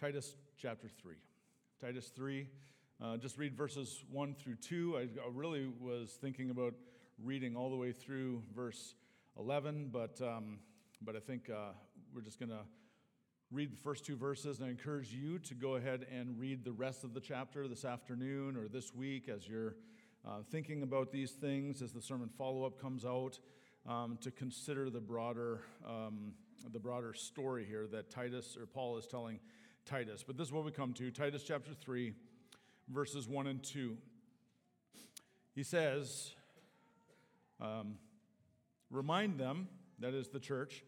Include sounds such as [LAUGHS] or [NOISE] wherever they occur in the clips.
Titus chapter 3. Titus 3, uh, just read verses 1 through 2. I, really was thinking about reading all the way through verse 11, but, um, but I think uh, we're just going to read the first two verses. And I encourage you to go ahead and read the rest of the chapter this afternoon or this week as you're uh, thinking about these things, as the sermon follow up comes out, um, to consider the broader, um, the broader story here that Titus or Paul is telling Titus. But this is what we come to Titus chapter 3, verses 1 and 2. He says, um, Remind them, that is the church,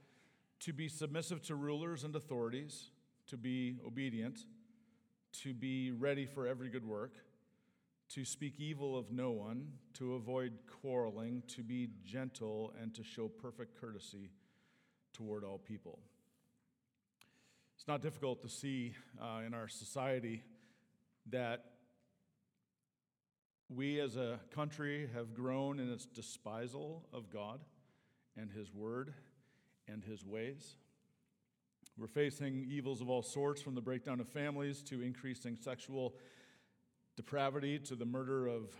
to be submissive to rulers and authorities, to be obedient, to be ready for every good work, to speak evil of no one, to avoid quarreling, to be gentle, and to show perfect courtesy toward all people. It's not difficult to see uh, in our society that we as a country have grown in its despisal of God and His Word and His ways. We're facing evils of all sorts, from the breakdown of families to increasing sexual depravity to the murder of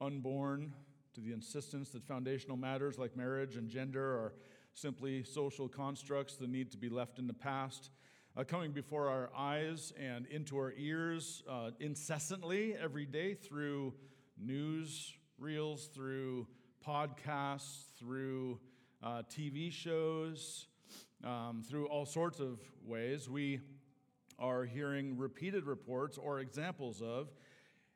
unborn to the insistence that foundational matters like marriage and gender are simply social constructs that need to be left in the past, uh, coming before our eyes and into our ears uh, incessantly every day through news reels, through podcasts, through uh, TV shows, um, through all sorts of ways. We are hearing repeated reports or examples of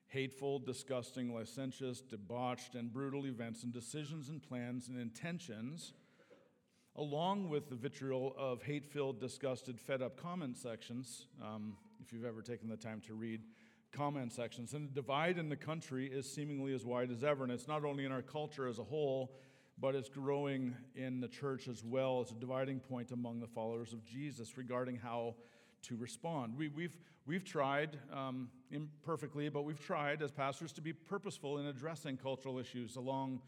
hateful, disgusting, licentious, debauched, and brutal events and decisions and plans and intentions along with the vitriol of hate filled, disgusted, fed up comment sections, um, if you've ever taken the time to read comment sections. And the divide in the country is seemingly as wide as ever. And it's not only in our culture as a whole, but it's growing in the church as well as a dividing point among the followers of Jesus regarding how to respond. We, have we've, we've tried, um, imperfectly, but we've tried as pastors to be purposeful in addressing cultural issues along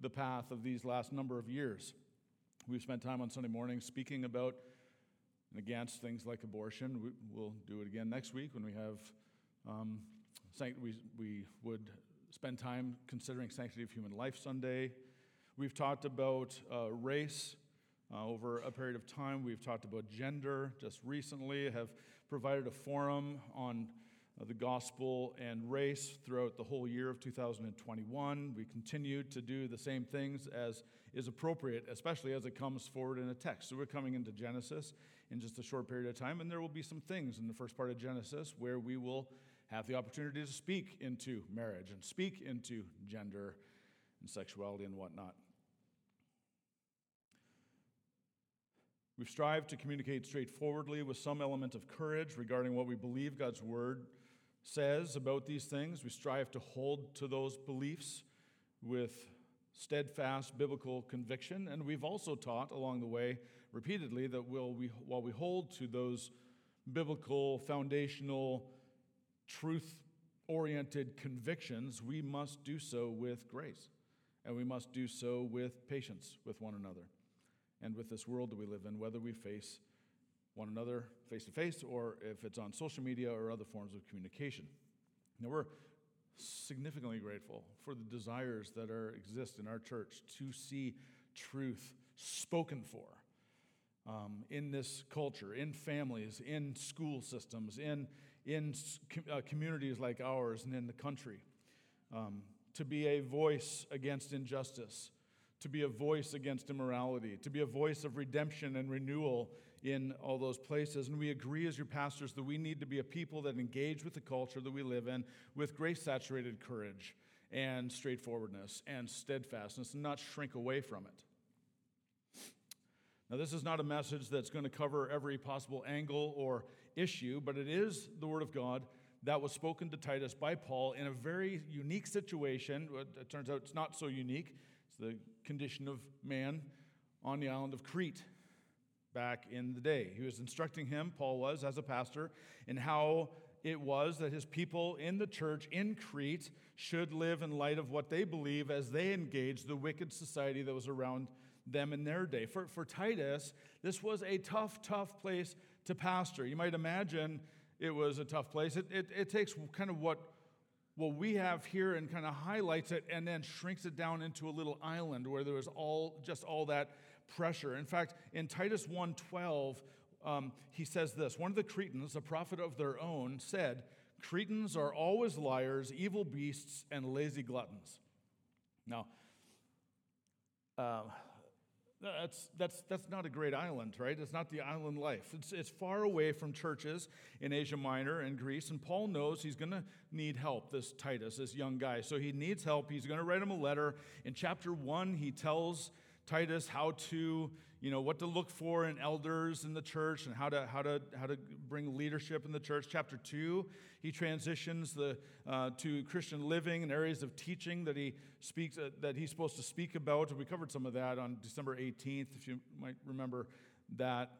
the path of these last number of years. We've spent time on Sunday morning speaking about and against things like abortion. We, will do it again next week when we have, um, we, we would spend time considering Sanctity of Human Life Sunday. We've talked about uh, race uh, over a period of time. We've talked about gender just recently, have provided a forum on the gospel and race throughout the whole year of 2021. We continue to do the same things as is appropriate, especially as it comes forward in a text. So we're coming into Genesis in just a short period of time, and there will be some things in the first part of Genesis where we will have the opportunity to speak into marriage and speak into gender and sexuality and whatnot. We've strived to communicate straightforwardly with some element of courage regarding what we believe God's word says about these things. We strive to hold to those beliefs with steadfast biblical conviction. And we've also taught along the way repeatedly that while we hold to those biblical, foundational, truth oriented convictions, we must do so with grace. And we must do so with patience with one another and with this world that we live in, whether we face one another face to face or if it's on social media or other forms of communication. Now, we're significantly grateful for the desires that are, exist in our church to see truth spoken for um, in this culture, in families, in school systems, in, in uh, communities like ours, and in the country. Um, to be a voice against injustice, to be a voice against immorality, to be a voice of redemption and renewal in all those places. And we agree as your pastors that we need to be a people that engage with the culture that we live in with grace saturated courage and straightforwardness and steadfastness and not shrink away from it. Now, this is not a message that's going to cover every possible angle or issue, but it is the Word of God that was spoken to Titus by Paul in a very unique situation. It turns out it's not so unique. It's the condition of man on the island of Crete back in the day. He was instructing him, Paul was, as a pastor, in how it was that his people in the church in Crete should live in light of what they believe as they engage the wicked society that was around them in their day. For, for Titus, this was a tough, tough place to pastor. You might imagine it was a tough place. It, it, it takes kind of what, what we have here and kind of highlights it and then shrinks it down into a little island where there was all just all that pressure. In fact, in Titus 1:12, um, he says this: One of the Cretans, a prophet of their own, said, "Cretans are always liars, evil beasts, and lazy gluttons." Now, uh, that's, that's, that's not a great island, right? It's not the island life. It's, it's far away from churches in Asia Minor and Greece, and Paul knows he's going to need help, this Titus, this young guy. So he needs help. He's going to write him a letter. In chapter one, he tells Titus how to, you know, what to look for in elders in the church and how to, how to, how to bring leadership in the church. Chapter two, he transitions the, uh, to Christian living and areas of teaching that he speaks, uh, that he's supposed to speak about. We covered some of that on December 18th, if you might remember that.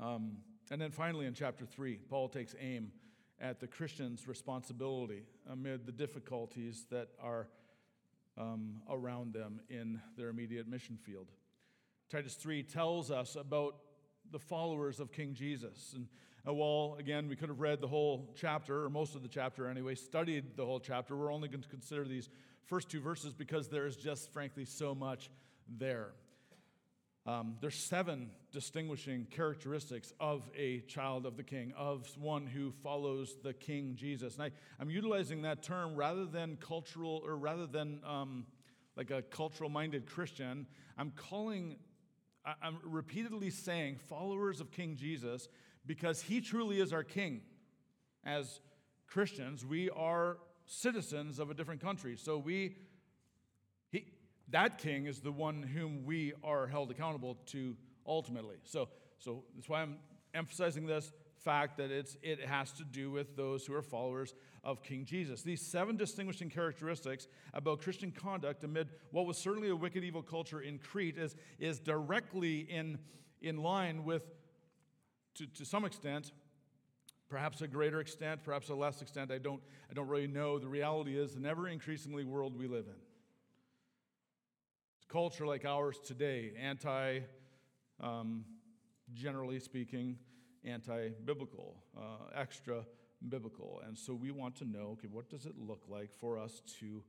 Um, and then finally in chapter three, Paul takes aim at the Christian's responsibility amid the difficulties that are um, around them in their immediate mission field. Titus 3 tells us about the followers of King Jesus. And uh, while, again, we could have read the whole chapter, or most of the chapter anyway, studied the whole chapter, we're only going to consider these first two verses because there is just, frankly, so much there. Um, there's seven distinguishing characteristics of a child of the king, of one who follows the king Jesus. And I, I'm utilizing that term rather than cultural, or rather than um, like a cultural minded Christian. I'm calling, I'm repeatedly saying followers of King Jesus because he truly is our king. As Christians, we are citizens of a different country. So we that king is the one whom we are held accountable to ultimately. So, so that's why I'm emphasizing this fact that it's, it has to do with those who are followers of King Jesus. These seven distinguishing characteristics about Christian conduct amid what was certainly a wicked, evil culture in Crete is, is directly in, in line with, to, to some extent, perhaps a greater extent, perhaps a less extent. I don't, I don't really know. The reality is, the ever increasingly world we live in culture like ours today, anti, um, generally speaking, anti biblical, uh, extra biblical. And so we want to know okay, what does it look like for us to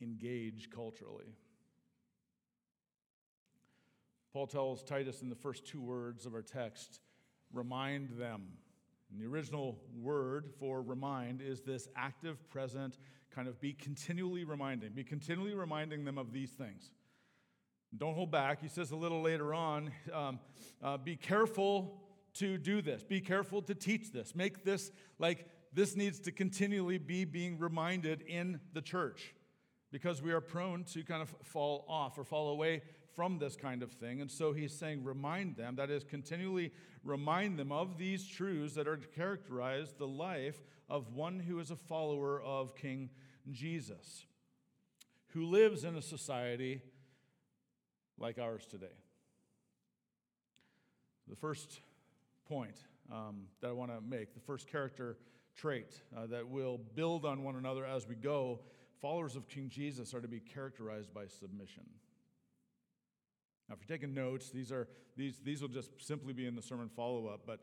engage culturally? Paul tells Titus in the first two words of our text remind them. And the original word for remind is this active present kind of be continually reminding, be continually reminding them of these things. Don't hold back. He says a little later on um, uh, be careful to do this, be careful to teach this. Make this like this needs to continually be being reminded in the church because we are prone to kind of fall off or fall away from this kind of thing. And so he's saying, remind them, that is, continually remind them of these truths that are to characterize the life of one who is a follower of King Jesus, who lives in a society like ours today. The first point um, that I want to make, the first character trait uh, that will build on one another as we go, followers of King Jesus are to be characterized by submission. Now, if you're taking notes, these are these these will just simply be in the sermon follow-up, but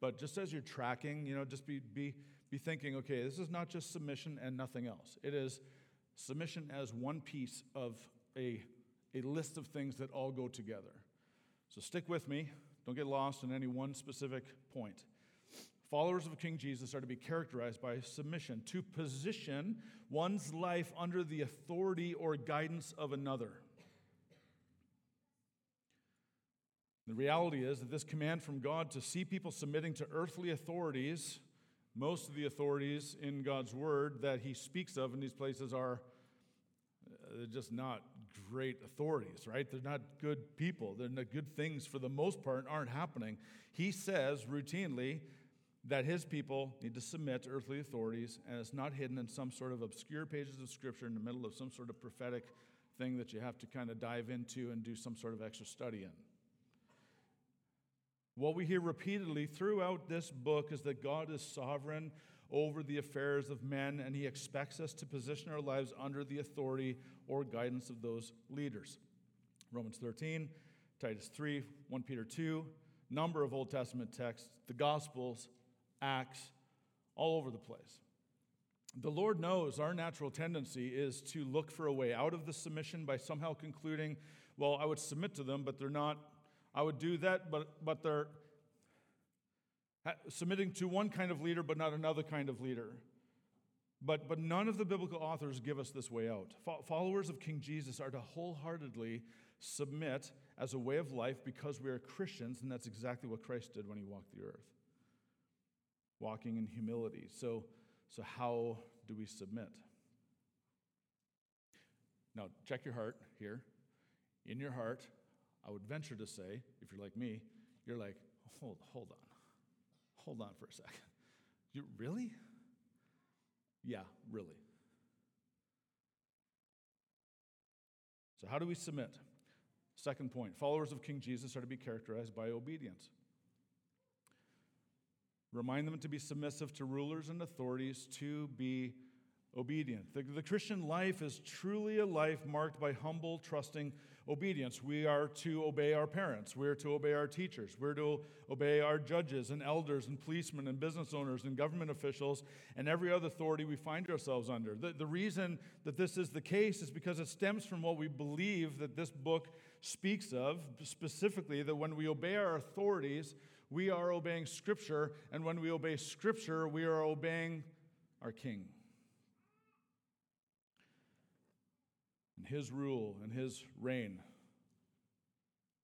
but just as you're tracking, you know, just be be be thinking, okay, this is not just submission and nothing else. It is submission as one piece of a, a list of things that all go together. So stick with me. Don't get lost in any one specific point. Followers of King Jesus are to be characterized by submission, to position one's life under the authority or guidance of another. The reality is that this command from God to see people submitting to earthly authorities most of the authorities in God's word that he speaks of in these places are uh, just not great authorities, right? They're not good people. They're not good things for the most part aren't happening. He says routinely that his people need to submit to earthly authorities, and it's not hidden in some sort of obscure pages of scripture in the middle of some sort of prophetic thing that you have to kind of dive into and do some sort of extra study in. What we hear repeatedly throughout this book is that God is sovereign over the affairs of men, and He expects us to position our lives under the authority or guidance of those leaders. Romans 13, Titus 3, 1 Peter 2, number of Old Testament texts, the Gospels, Acts, all over the place. The Lord knows our natural tendency is to look for a way out of the submission by somehow concluding, well, I would submit to them, but they're not. I would do that, but, but they're submitting to one kind of leader, but not another kind of leader. But, but none of the biblical authors give us this way out. Followers of King Jesus are to wholeheartedly submit as a way of life because we are Christians, and that's exactly what Christ did when he walked the earth walking in humility. So, so how do we submit? Now, check your heart here. In your heart, I would venture to say, if you're like me, you're like, hold, hold on. Hold on for a second. You really? Yeah, really. So, how do we submit? Second point followers of King Jesus are to be characterized by obedience. Remind them to be submissive to rulers and authorities, to be obedient. The, the, Christian life is truly a life marked by humble, trusting obedience. We are to obey our parents. We're to obey our teachers. We're to obey our judges and elders and policemen and business owners and government officials and every other authority we find ourselves under. The, the reason that this is the case is because it stems from what we believe that this book speaks of, specifically, that when we obey our authorities, we are obeying Scripture, and when we obey Scripture, we are obeying our King. And his rule and his reign.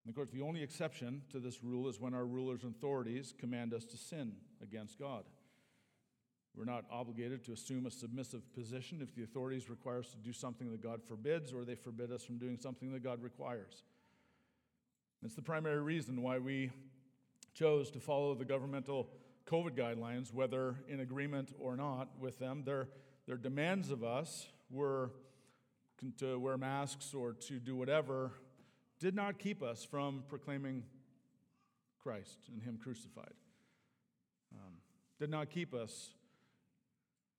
And of course, the only exception to this rule is when our rulers and authorities command us to sin against God. We're not obligated to assume a submissive position if the authorities require us to do something that God forbids or they forbid us from doing something that God requires. It's the primary reason why we chose to follow the governmental COVID guidelines, whether in agreement or not with them. Their, their demands of us were to wear masks or to do whatever, did not keep us from proclaiming Christ and Him crucified. Um, did not keep us,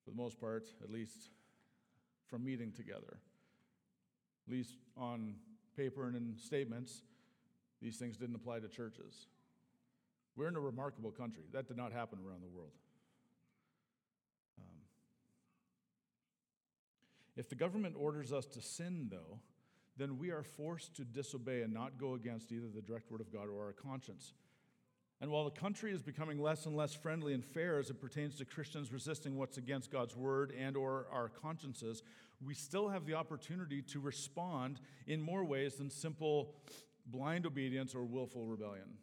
for the most part, at least, from meeting together. At least on paper and in statements, these things didn't apply to churches. We're in a remarkable country. That did not happen around the world. If the government orders us to sin, though, then we are forced to disobey and not go against either the direct word of God or our conscience. And while the country is becoming less and less friendly and fair as it pertains to Christians resisting what's against God's word and or our consciences, we still have the opportunity to respond in more ways than simple blind obedience or willful rebellion.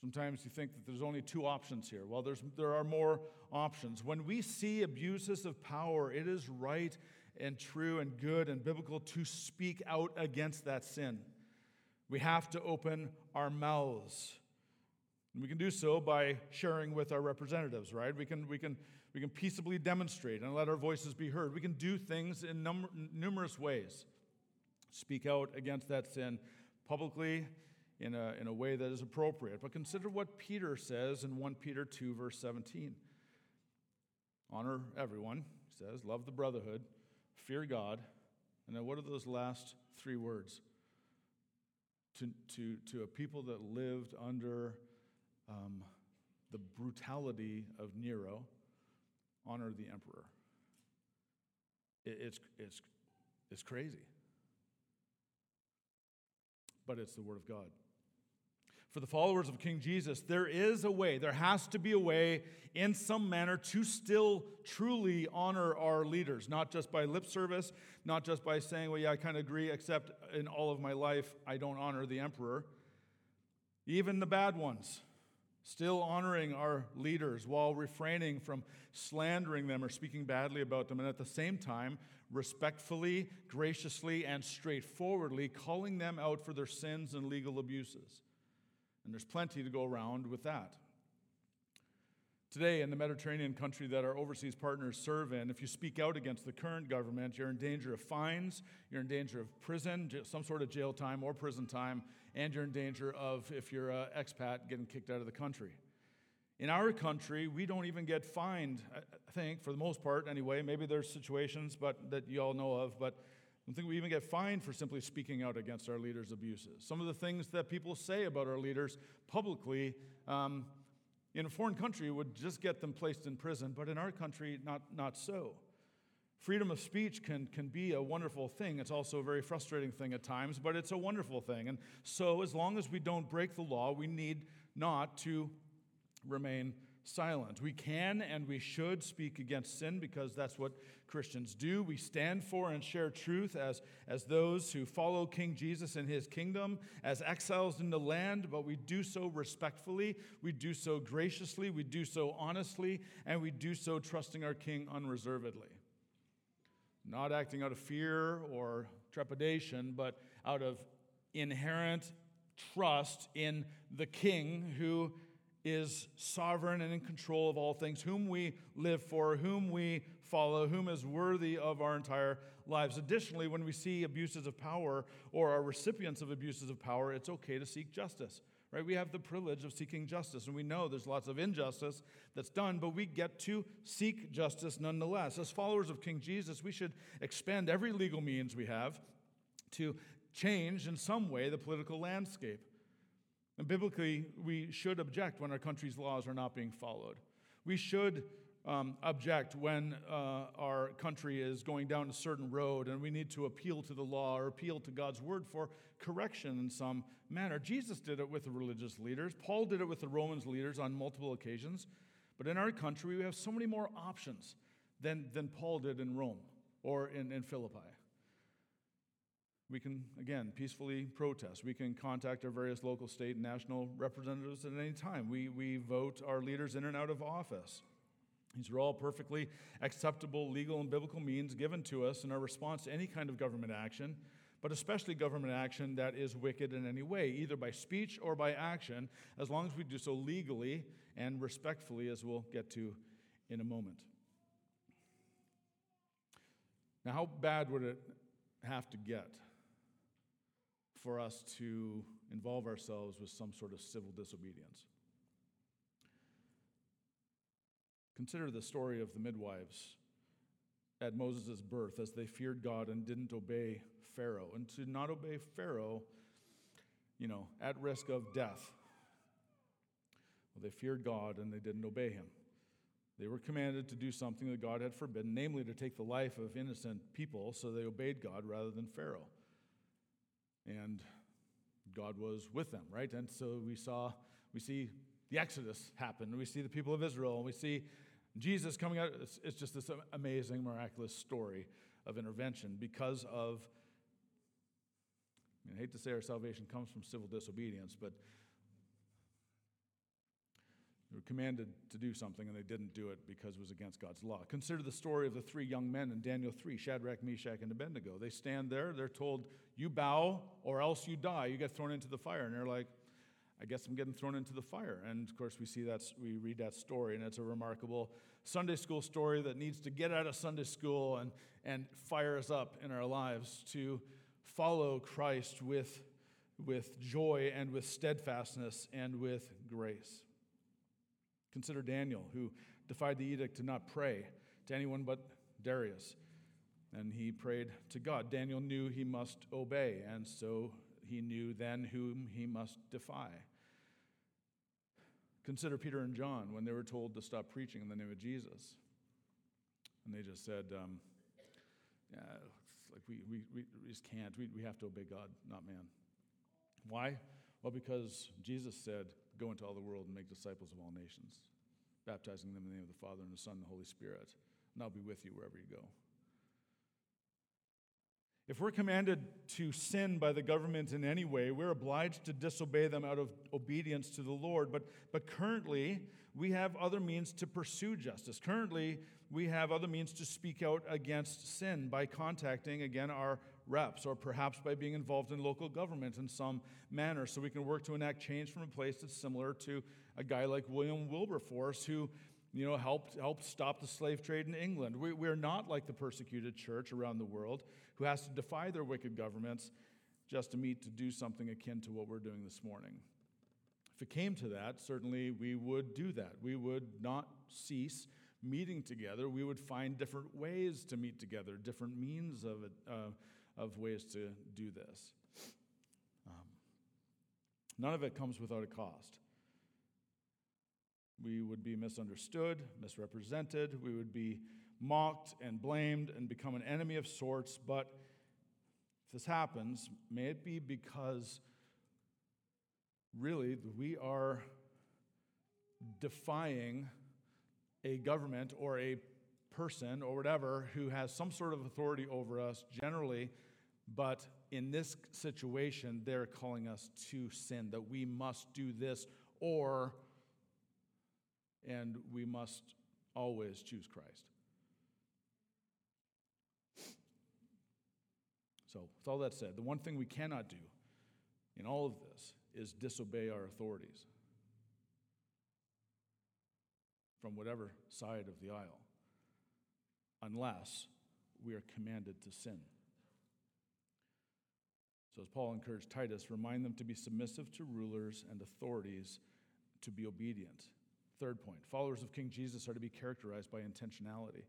Sometimes you think that there's only two options here. Well, there's, there are more options. When we see abuses of power, it is right and true and good and biblical to speak out against that sin. We have to open our mouths. And we can do so by sharing with our representatives, right? We can, we can, we can peaceably demonstrate and let our voices be heard. We can do things in num- numerous ways. Speak out against that sin publicly in a, in a way that is appropriate. But consider what Peter says in 1 Peter 2, verse 17. Honor everyone, he says, love the brotherhood, fear God. And then what are those last three words? To, to, to a people that lived under um, the brutality of Nero, honor the emperor. It, it's, it's, it's crazy. But it's the Word of God for the followers of King Jesus, there is a way, there has to be a way in some manner to still truly honor our leaders, not just by lip service, not just by saying, well, yeah, I kind of agree, except in all of my life, I don't honor the emperor. Even the bad ones, still honoring our leaders while refraining from slandering them or speaking badly about them, and at the same time, respectfully, graciously, and straightforwardly calling them out for their sins and legal abuses. And there's plenty to go around with that. Today, in the Mediterranean country that our overseas partners serve in, if you speak out against the current government, you're in danger of fines, you're in danger of prison, some sort of jail time or prison time, and you're in danger of, if you're an expat, getting kicked out of the country. In our country, we don't even get fined, I think, for the most part anyway. Maybe there's situations but, that you all know of, but don't think we even get fined for simply speaking out against our leaders' abuses. Some of the things that people say about our leaders publicly um, in a foreign country would just get them placed in prison, but in our country, not, not so. Freedom of speech can, can be a wonderful thing. It's also a very frustrating thing at times, but it's a wonderful thing. And so, as long as we don't break the law, we need not to remain silent. We can and we should speak against sin because that's what Christians do. We stand for and share truth as, as those who follow King Jesus and his kingdom, as exiles in the land, but we do so respectfully, we do so graciously, we do so honestly, and we do so trusting our King unreservedly not acting out of fear or trepidation, but out of inherent trust in the King who is sovereign and in control of all things, whom we live for, whom we follow, whom is worthy of our entire lives. Additionally, when we see abuses of power or are recipients of abuses of power, it's okay to seek justice right? We have the privilege of seeking justice, and we know there's lots of injustice that's done, but we get to seek justice nonetheless. As followers of King Jesus, we should expend every legal means we have to change in some way the political landscape. And biblically, we should object when our country's laws are not being followed. We should um, object when uh, our country is going down a certain road and we need to appeal to the law or appeal to God's word for correction in some manner. Jesus did it with the religious leaders, Paul did it with the Romans leaders on multiple occasions. But in our country, we have so many more options than, than Paul did in Rome or in, in Philippi. We can, again, peacefully protest. We can contact our various local, state, and national representatives at any time. We, we vote our leaders in and out of office. These are all perfectly acceptable legal and biblical means given to us in our response to any kind of government action, but especially government action that is wicked in any way, either by speech or by action, as long as we do so legally and respectfully, as we'll get to in a moment. Now, how bad would it have to get for us to involve ourselves with some sort of civil disobedience? Consider the story of the midwives at Moses' birth as they feared God and didn't obey Pharaoh. And to not obey Pharaoh, you know, at risk of death. Well, they feared God and they didn't obey him. They were commanded to do something that God had forbidden, namely to take the life of innocent people, so they obeyed God rather than Pharaoh. And God was with them, right? And so we saw, we see the Exodus happen. We see the people of Israel, and we see Jesus coming out, it's, it's just this amazing, miraculous story of intervention because of, I, mean, I hate to say our salvation comes from civil disobedience, but they were commanded to do something and they didn't do it because it was against God's law. Consider the story of the three young men in Daniel 3 Shadrach, Meshach, and Abednego. They stand there, they're told, You bow or else you die. You get thrown into the fire. And they're like, I guess I'm getting thrown into the fire. And of course, we see that, we read that story, and it's a remarkable Sunday school story that needs to get out of Sunday school and, and fire us up in our lives to follow Christ with, with joy and with steadfastness and with grace. Consider Daniel, who defied the edict to not pray to anyone but Darius. And he prayed to God. Daniel knew he must obey, and so he knew then whom he must defy. Consider Peter and John when they were told to stop preaching in the name of Jesus. And they just said, um, yeah, like we, we, we just can't. We, we have to obey God, not man. Why? Well, because Jesus said, Go into all the world and make disciples of all nations, baptizing them in the name of the Father and the Son and the Holy Spirit. And I'll be with you wherever you go. If we're commanded to sin by the government in any way, we're obliged to disobey them out of obedience to the Lord. But, but currently, we have other means to pursue justice. Currently, we have other means to speak out against sin by contacting, again, our reps, or perhaps by being involved in local government in some manner, so we can work to enact change from a place that's similar to a guy like William Wilberforce, who you know, helped, helped stop the slave trade in England. We, we're not like the persecuted church around the world who has to defy their wicked governments just to meet to do something akin to what we're doing this morning. If it came to that, certainly we would do that. We would not cease meeting together. We would find different ways to meet together, different means of, it, uh, of ways to do this. Um, none of it comes without a cost. We would be misunderstood, misrepresented, we would be mocked and blamed and become an enemy of sorts. But if this happens, may it be because really we are defying a government or a person or whatever who has some sort of authority over us generally, but in this situation, they're calling us to sin, that we must do this or, and we must always choose Christ. So, with all that said, the one thing we cannot do in all of this is disobey our authorities from whatever side of the aisle, unless we are commanded to sin. So, as Paul encouraged Titus, remind them to be submissive to rulers and authorities, to be obedient. Third point followers of King Jesus are to be characterized by intentionality.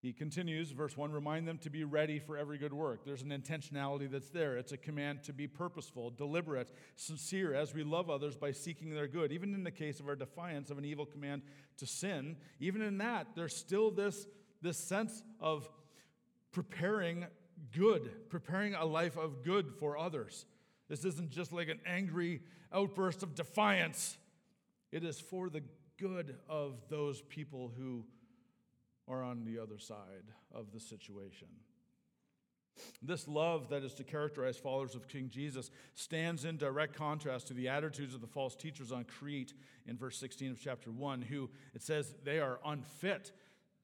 He continues, verse 1 remind them to be ready for every good work. There's an intentionality that's there. It's a command to be purposeful, deliberate, sincere as we love others by seeking their good. Even in the case of our defiance of an evil command to sin, even in that, there's still this, this sense of preparing good, preparing a life of good for others. This isn't just like an angry outburst of defiance, it is for the good of those people who are on the other side of the situation. This love that is to characterize followers of King Jesus stands in direct contrast to the attitudes of the false teachers on Crete in verse 16 of chapter 1, who it says they are unfit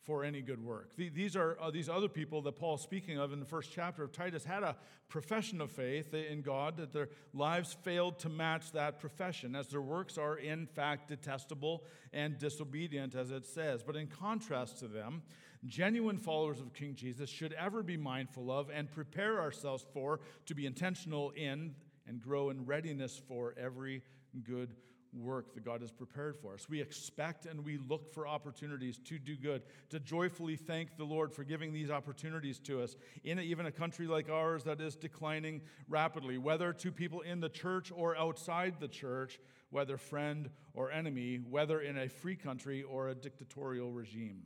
for any good work. These are uh, these other people that Paul's speaking of in the first chapter of Titus had a profession of faith in God, that their lives failed to match that profession, as their works are in fact detestable and disobedient, as it says. But in contrast to them, genuine followers of King Jesus should ever be mindful of and prepare ourselves for to be intentional in and grow in readiness for every good work that God has prepared for us. We expect and we look for opportunities to do good, to joyfully thank the Lord for giving these opportunities to us in even a country like ours that is declining rapidly, whether to people in the church or outside the church, whether friend or enemy, whether in a free country or a dictatorial regime.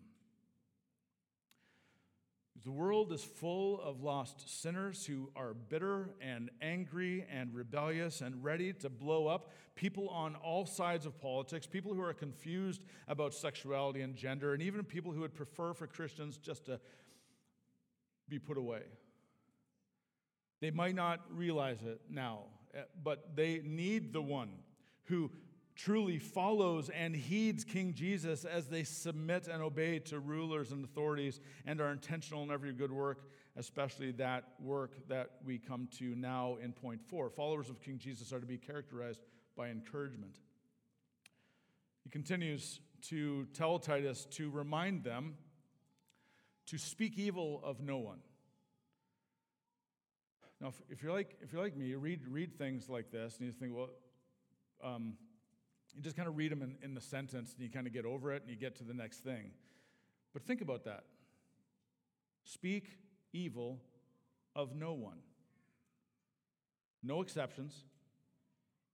The world is full of lost sinners who are bitter and angry and rebellious and ready to blow up. People on all sides of politics, people who are confused about sexuality and gender, and even people who would prefer for Christians just to be put away. They might not realize it now, eh, but they need the one who truly follows and heeds King Jesus as they submit and obey to rulers and authorities and are intentional in every good work, especially that work that we come to now in point four. Followers of King Jesus are to be characterized by encouragement. He continues to tell Titus to remind them to speak evil of no one. Now, if you're like, if you're like me, you read, read things like this and you think, well, um, you just kind of read them in, in the sentence and you kind of get over it and you get to the next thing. But think about that. Speak evil of no one. No exceptions.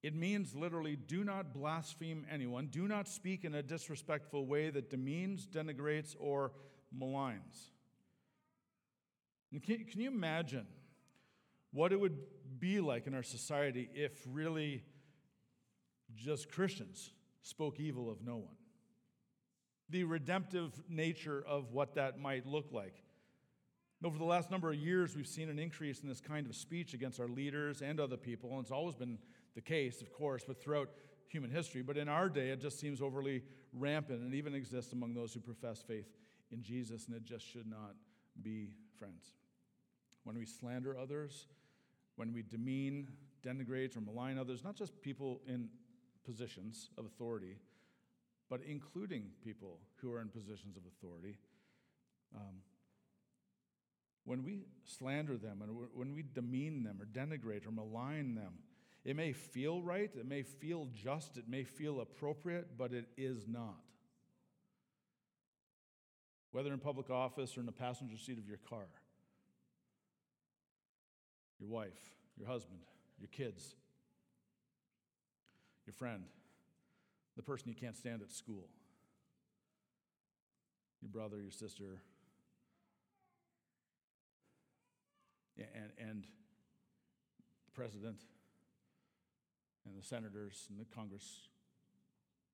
It means literally do not blaspheme anyone. Do not speak in a disrespectful way that demeans, denigrates, or maligns. And can, can you imagine what it would be like in our society if really just Christians spoke evil of no one. The redemptive nature of what that might look like. Over the last number of years, we've seen an increase in this kind of speech against our leaders and other people, and it's always been the case, of course, but throughout human history. But in our day, it just seems overly rampant and even exists among those who profess faith in Jesus, and it just should not be, friends. When we slander others, when we demean, denigrate, or malign others, not just people in positions of authority, but including people who are in positions of authority. Um, when we slander them and when we demean them or denigrate or malign them, it may feel right, it may feel just, it may feel appropriate, but it is not. Whether in public office or in the passenger seat of your car. your wife, your husband, your kids, your friend, the person you can't stand at school, your brother, your sister, and, and the president, and the senators, and the congress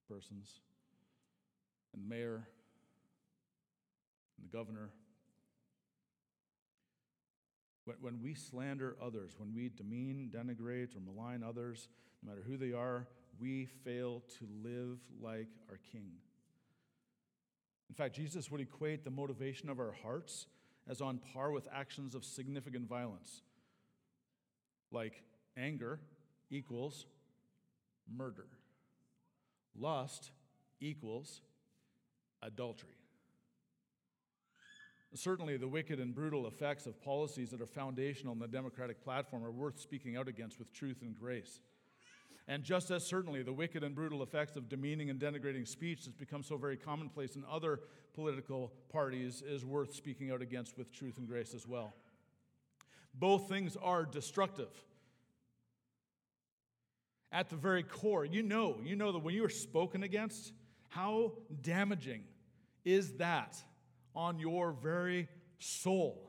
persons, and the mayor, and the governor. When, when we slander others, when we demean, denigrate, or malign others, no matter who they are, we fail to live like our King. In fact, Jesus would equate the motivation of our hearts as on par with actions of significant violence, like anger equals murder, lust equals adultery. Certainly, the wicked and brutal effects of policies that are foundational in the democratic platform are worth speaking out against with truth and grace. And just as certainly, the wicked and brutal effects of demeaning and denigrating speech that's become so very commonplace in other political parties is worth speaking out against with truth and grace as well. Both things are destructive. At the very core, you know, you know that when you are spoken against, how damaging is that on your very soul?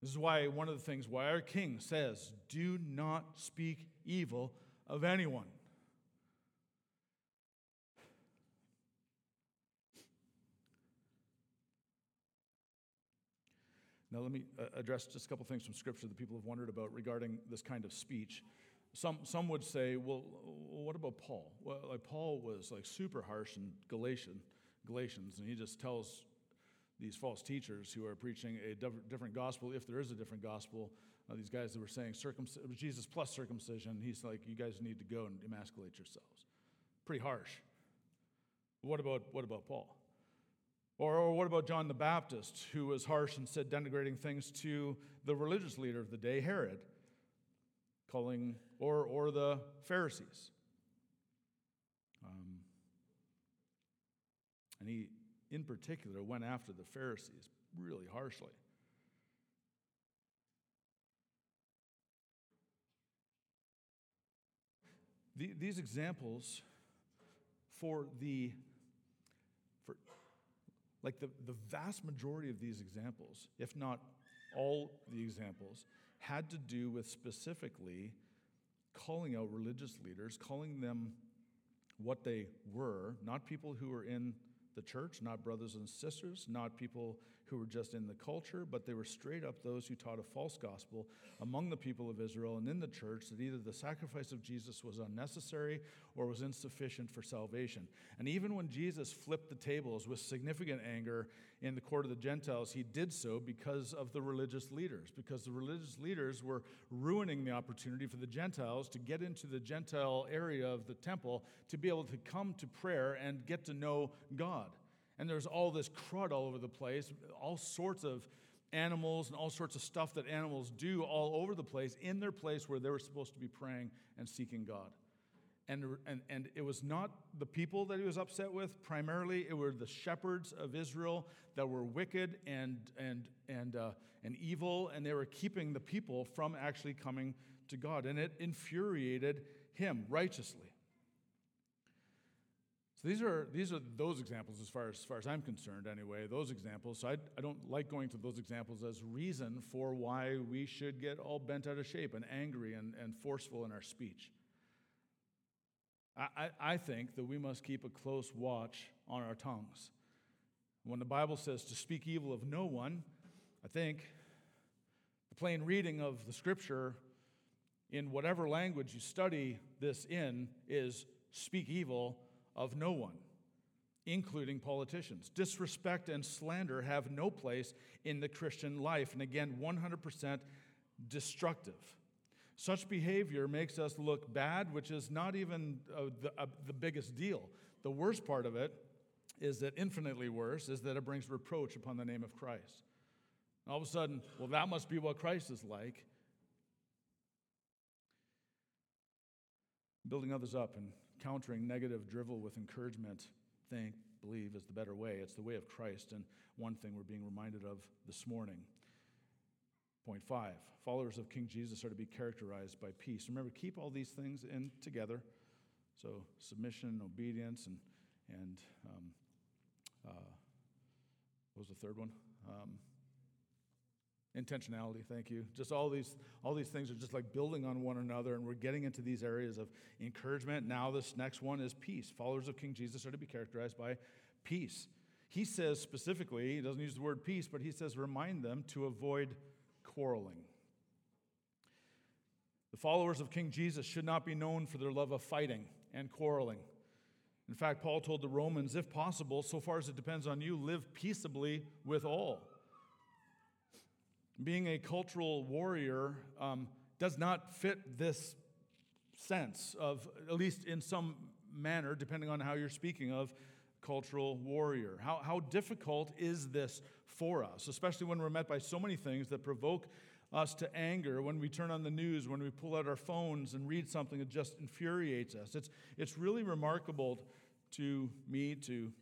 This is why one of the things why our king says, do not speak evil of anyone. Now, let me uh, address just a couple things from Scripture that people have wondered about regarding this kind of speech. Some, some would say, well, what about Paul? Well, like Paul was like super harsh in Galatian, Galatians, and he just tells these false teachers who are preaching a different gospel, if there is a different gospel, uh, these guys that were saying circumc- Jesus plus circumcision, he's like, you guys need to go and emasculate yourselves. Pretty harsh. What about, what about Paul? Or, or what about John the Baptist, who was harsh and said denigrating things to the religious leader of the day, Herod, calling, or, or the Pharisees? Um, and he, in particular, went after the Pharisees really harshly. The, these examples for the for like the, the vast majority of these examples, if not all the examples, had to do with specifically calling out religious leaders, calling them what they were, not people who were in the church, not brothers and sisters, not people who were just in the culture, but they were straight up those who taught a false gospel among the people of Israel and in the church that either the sacrifice of Jesus was unnecessary or was insufficient for salvation. And even when Jesus flipped the tables with significant anger in the court of the Gentiles, he did so because of the religious leaders, because the religious leaders were ruining the opportunity for the Gentiles to get into the Gentile area of the temple to be able to come to prayer and get to know God. And there's all this crud all over the place, all sorts of animals and all sorts of stuff that animals do all over the place in their place where they were supposed to be praying and seeking God. And, and, and it was not the people that he was upset with. Primarily, it were the shepherds of Israel that were wicked and, and, and, uh, and evil, and they were keeping the people from actually coming to God. And it infuriated him righteously. So these are, these are those examples as far as, as far as I'm concerned, anyway, those examples. So I, I don't like going to those examples as reason for why we should get all bent out of shape and angry and, and forceful in our speech. I, I, I think that we must keep a close watch on our tongues. When the Bible says to speak evil of no one, I think the plain reading of the scripture in whatever language you study this in is speak evil of no one, including politicians. Disrespect and slander have no place in the Christian life, and again, 100% destructive. Such behavior makes us look bad, which is not even uh, the, uh, the biggest deal. The worst part of it is that infinitely worse is that it brings reproach upon the name of Christ. All of a sudden, well, that must be what Christ is like. Building others up and countering negative drivel with encouragement, think, believe is the better way. It's the way of Christ, and one thing we're being reminded of this morning. Point five followers of King Jesus are to be characterized by peace. Remember, keep all these things in together. So, submission, obedience, and, and um, uh, what was the third one? Um, intentionality thank you. Just all these all these things are just like building on one another and we're getting into these areas of encouragement. Now this next one is peace. Followers of king jesus are to be characterized by peace. He says specifically he doesn't use the word peace but he says remind them to avoid quarreling. The followers of king jesus should not be known for their love of fighting and quarreling. In fact paul told the romans if possible so far as it depends on you live peaceably with all being a cultural warrior um, does not fit this sense of, at least in some manner, depending on how you're speaking of cultural warrior. How, how difficult is this for us, especially when we're met by so many things that provoke us to anger when we turn on the news, when we pull out our phones and read something that just infuriates us? It's, it's really remarkable to me, to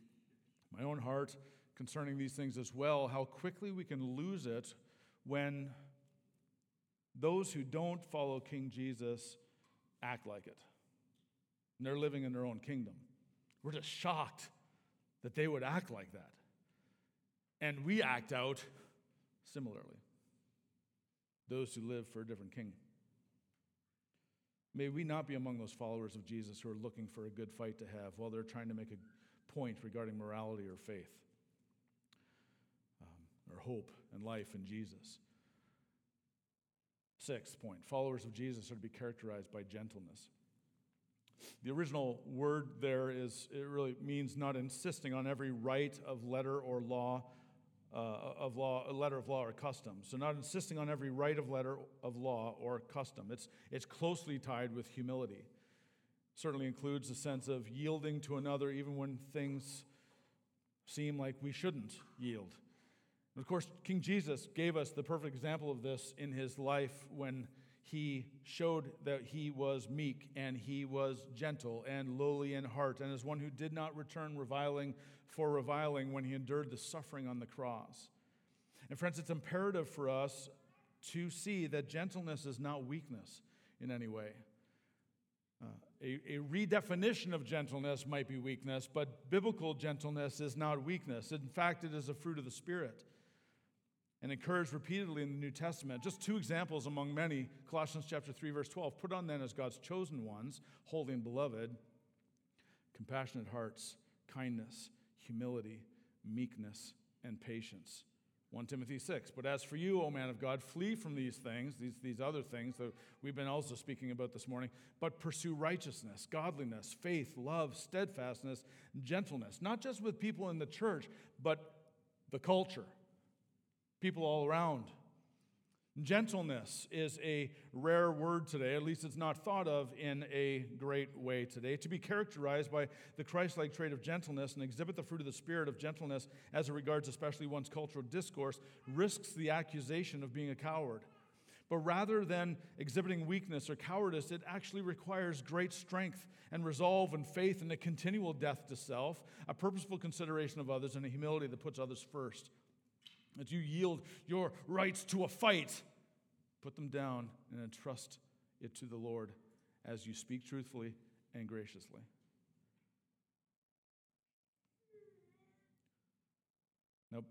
my own heart, concerning these things as well, how quickly we can lose it when those who don't follow King Jesus act like it. And they're living in their own kingdom. We're just shocked that they would act like that. And we act out similarly. Those who live for a different king. May we not be among those followers of Jesus who are looking for a good fight to have while they're trying to make a point regarding morality or faith or hope and life in Jesus. Sixth point followers of Jesus are to be characterized by gentleness. The original word there is, it really means not insisting on every right of letter or law, uh, of law, a letter of law or custom. So, not insisting on every right of letter of law or custom. It's, it's closely tied with humility. Certainly includes a sense of yielding to another even when things seem like we shouldn't yield. Of course, King Jesus gave us the perfect example of this in his life when he showed that he was meek and he was gentle and lowly in heart, and as one who did not return reviling for reviling when he endured the suffering on the cross. And, friends, it's imperative for us to see that gentleness is not weakness in any way. Uh, a, a, redefinition of gentleness might be weakness, but biblical gentleness is not weakness. In fact, it is a fruit of the Spirit and encouraged repeatedly in the New Testament. Just two examples among many Colossians chapter 3 verse 12. Put on then as God's chosen ones, holy and beloved, compassionate hearts, kindness, humility, meekness, and patience. 1 Timothy 6. But as for you, O man of God, flee from these things, these, these other things that we've been also speaking about this morning, but pursue righteousness, godliness, faith, love, steadfastness, gentleness, not just with people in the church, but the culture people all around. Gentleness is a rare word today, at least it's not thought of in a great way today. To be characterized by the Christ like trait of gentleness and exhibit the fruit of the Spirit of gentleness as it regards especially one's cultural discourse risks the accusation of being a coward. But rather than exhibiting weakness or cowardice, it actually requires great strength and resolve and faith and a continual death to self, a purposeful consideration of others, and a humility that puts others first that you yield your rights to a fight, put them down and entrust it to the Lord as you speak truthfully and graciously. Now,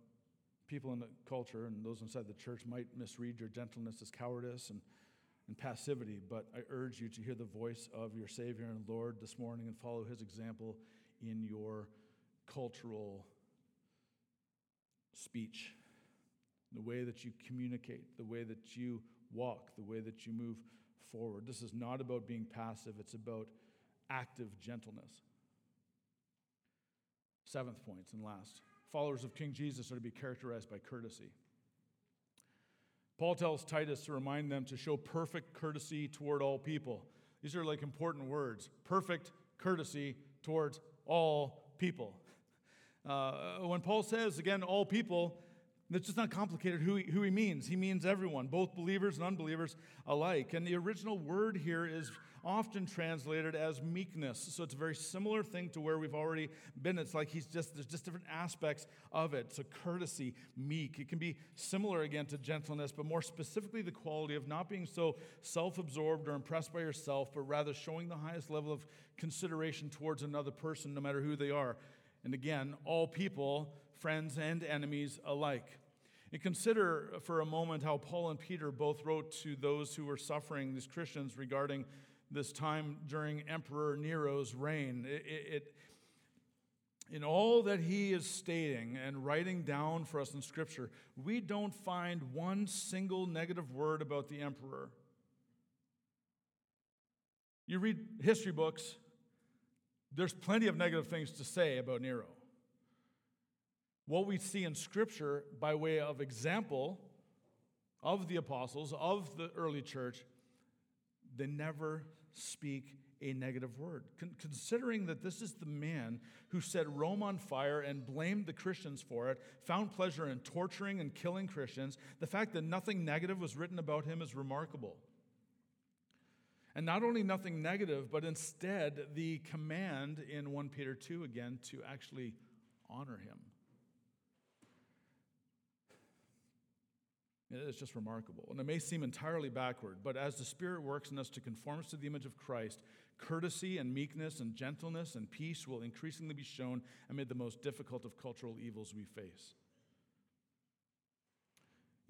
people in the culture and those inside the church might misread your gentleness as cowardice and, and passivity, but I urge you to hear the voice of your Savior and Lord this morning and follow his example in your cultural speech the way that you communicate, the way that you walk, the way that you move forward. This is not about being passive, it's about active gentleness. Seventh point and last followers of King Jesus are to be characterized by courtesy. Paul tells Titus to remind them to show perfect courtesy toward all people. These are like important words perfect courtesy towards all people. [LAUGHS] Uh, when Paul says, again, all people, It's just not complicated who he, who he means. He means everyone, both believers and unbelievers alike. And the original word here is often translated as meekness. So it's a very similar thing to where we've already been. It's like he's just, there's just different aspects of it. So courtesy, meek. It can be similar again to gentleness, but more specifically the quality of not being so self absorbed or impressed by yourself, but rather showing the highest level of consideration towards another person, no matter who they are. And again, all people, friends and enemies alike. And consider for a moment how Paul and Peter both wrote to those who were suffering, these Christians, regarding this time during Emperor Nero's reign. It, it, in all that he is stating and writing down for us in Scripture, we don't find one single negative word about the emperor. You read history books, there's plenty of negative things to say about Nero. What we see in Scripture by way of example of the apostles, of the early church, they never speak a negative word. Con- considering that this is the man who set Rome on fire and blamed the Christians for it, found pleasure in torturing and killing Christians, the fact that nothing negative was written about him is remarkable. And not only nothing negative, but instead the command in 1 Peter 2 again to actually honor him. It's just remarkable. And it may seem entirely backward, but as the Spirit works in us to conform us to the image of Christ, courtesy and meekness and gentleness and peace will increasingly be shown amid the most difficult of cultural evils we face.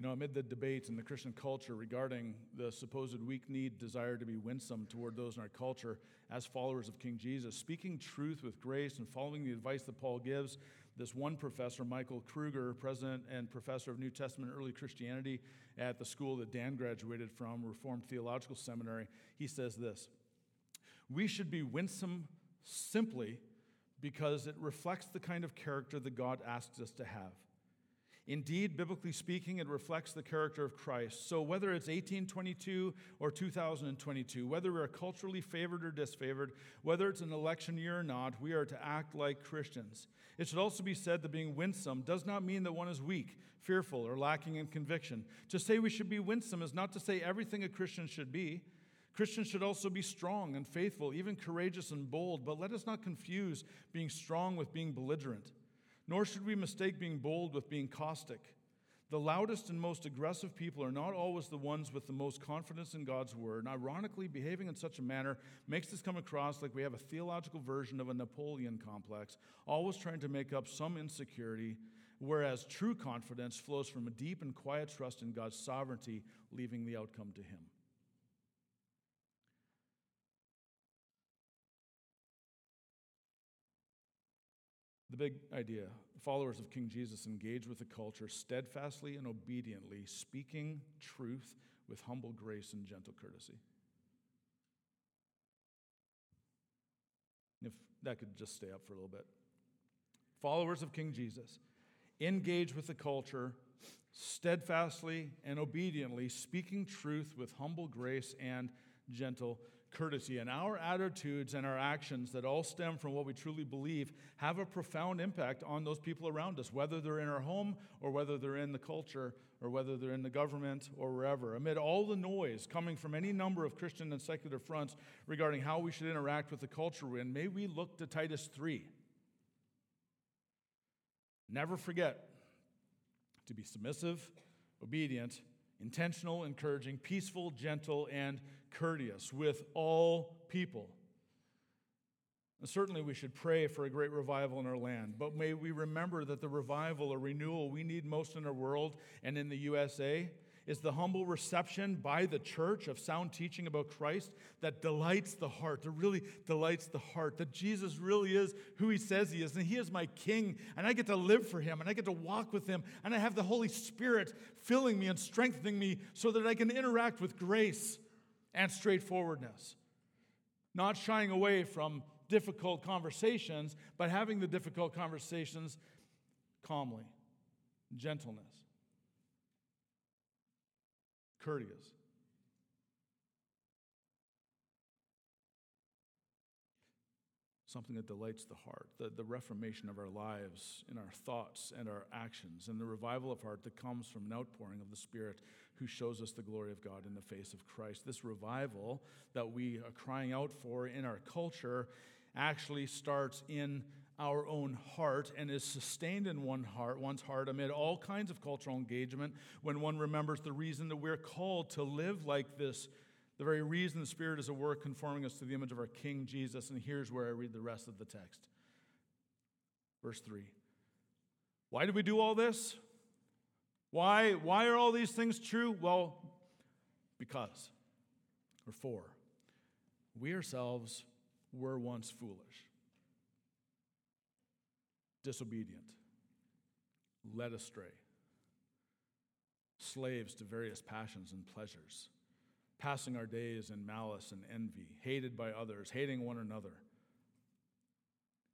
You know, amid the debates in the Christian culture regarding the supposed weak need desire to be winsome toward those in our culture as followers of King Jesus, speaking truth with grace and following the advice that Paul gives, this one professor, Michael Kruger, president and professor of New Testament early Christianity at the school that Dan graduated from, Reformed Theological Seminary, he says this We should be winsome simply because it reflects the kind of character that God asks us to have. Indeed, biblically speaking, it reflects the character of Christ. So, whether it's 1822 or 2022, whether we're culturally favored or disfavored, whether it's an election year or not, we are to act like Christians. It should also be said that being winsome does not mean that one is weak, fearful, or lacking in conviction. To say we should be winsome is not to say everything a Christian should be. Christians should also be strong and faithful, even courageous and bold, but let us not confuse being strong with being belligerent. Nor should we mistake being bold with being caustic. The loudest and most aggressive people are not always the ones with the most confidence in God's word. And ironically, behaving in such a manner makes us come across like we have a theological version of a Napoleon complex, always trying to make up some insecurity, whereas true confidence flows from a deep and quiet trust in God's sovereignty, leaving the outcome to Him. The big idea followers of King Jesus engage with the culture steadfastly and obediently, speaking truth with humble grace and gentle courtesy. If that could just stay up for a little bit. Followers of King Jesus engage with the culture steadfastly and obediently, speaking truth with humble grace and gentle courtesy. And our attitudes and our actions that all stem from what we truly believe have a profound impact on those people around us, whether they're in our home or whether they're in the culture or whether they're in the government or wherever. Amid all the noise coming from any number of Christian and secular fronts regarding how we should interact with the culture we're in, may we look to Titus 3. Never forget to be submissive, obedient, intentional, encouraging, peaceful, gentle, and courteous with all people. And certainly, we should pray for a great revival in our land, but may we remember that the revival or renewal we need most in our world and in the USA is the humble reception by the church of sound teaching about Christ that delights the heart, that really delights the heart, that Jesus really is who he says he is, and he is my king, and I get to live for him, and I get to walk with him, and I have the Holy Spirit filling me and strengthening me so that I can interact with grace and straightforwardness. Not shying away from difficult conversations, but having the difficult conversations calmly, gentleness, courteous. something that delights the heart, the, the reformation of our lives in our thoughts and our actions, and the revival of heart that comes from an outpouring of the Spirit who shows us the glory of God in the face of Christ. This revival that we are crying out for in our culture actually starts in our own heart and is sustained in one heart, one's heart amid all kinds of cultural engagement when one remembers the reason that we're called to live like this the very reason the Spirit is at work conforming us to the image of our King Jesus. And here's where I read the rest of the text. Verse 3. Why do we do all this? Why, why are all these things true? Well, because. Or for. We ourselves were once foolish, disobedient, led astray, slaves to various passions and pleasures passing our days in malice and envy, hated by others, hating one another.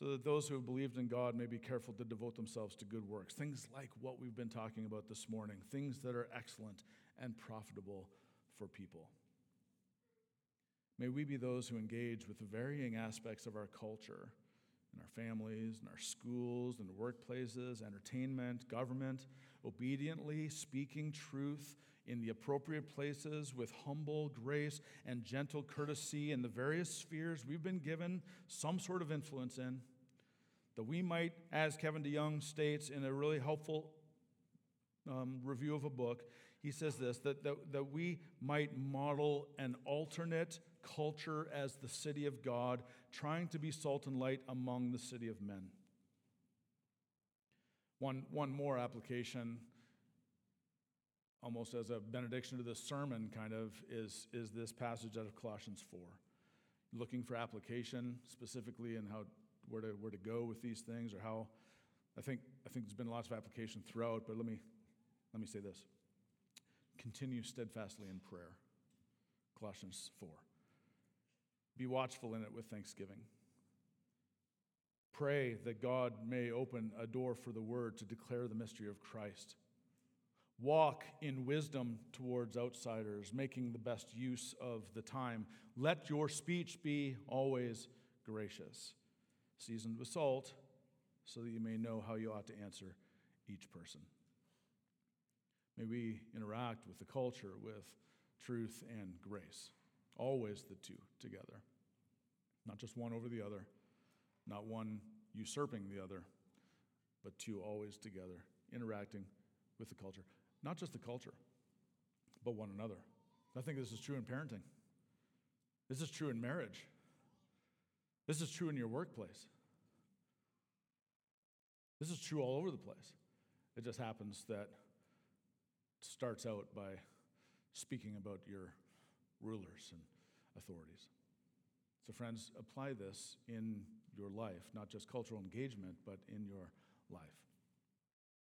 so that those who have believed in God may be careful to devote themselves to good works. Things like what we've been talking about this morning, things that are excellent and profitable for people. May we be those who engage with the varying aspects of our culture in our families, in our schools, in workplaces, entertainment, government, obediently speaking truth in the appropriate places with humble grace and gentle courtesy in the various spheres we've been given some sort of influence in, that we might, as Kevin DeYoung states in a really helpful um, review of a book, he says this that, that, that we might model an alternate culture as the city of God, trying to be salt and light among the city of men. One, one more application almost as a benediction to this sermon, kind of, is, is this passage out of Colossians 4. Looking for application specifically and how where to where to go with these things, or how I think I think there's been lots of application throughout, but let me let me say this. Continue steadfastly in prayer. Colossians 4. Be watchful in it with thanksgiving. Pray that God may open a door for the word to declare the mystery of Christ Walk in wisdom towards outsiders, making the best use of the time. Let your speech be always gracious, seasoned with salt, so that you may know how you ought to answer each person. May we interact with the culture with truth and grace, always the two together, not just one over the other, not one usurping the other, but two always together, interacting with the culture. Not just the culture, but one another. I think this is true in parenting. This is true in marriage. This is true in your workplace. This is true all over the place. It just happens that starts out by speaking about your rulers and authorities. So, friends, apply this in your life, not just cultural engagement, but in your life.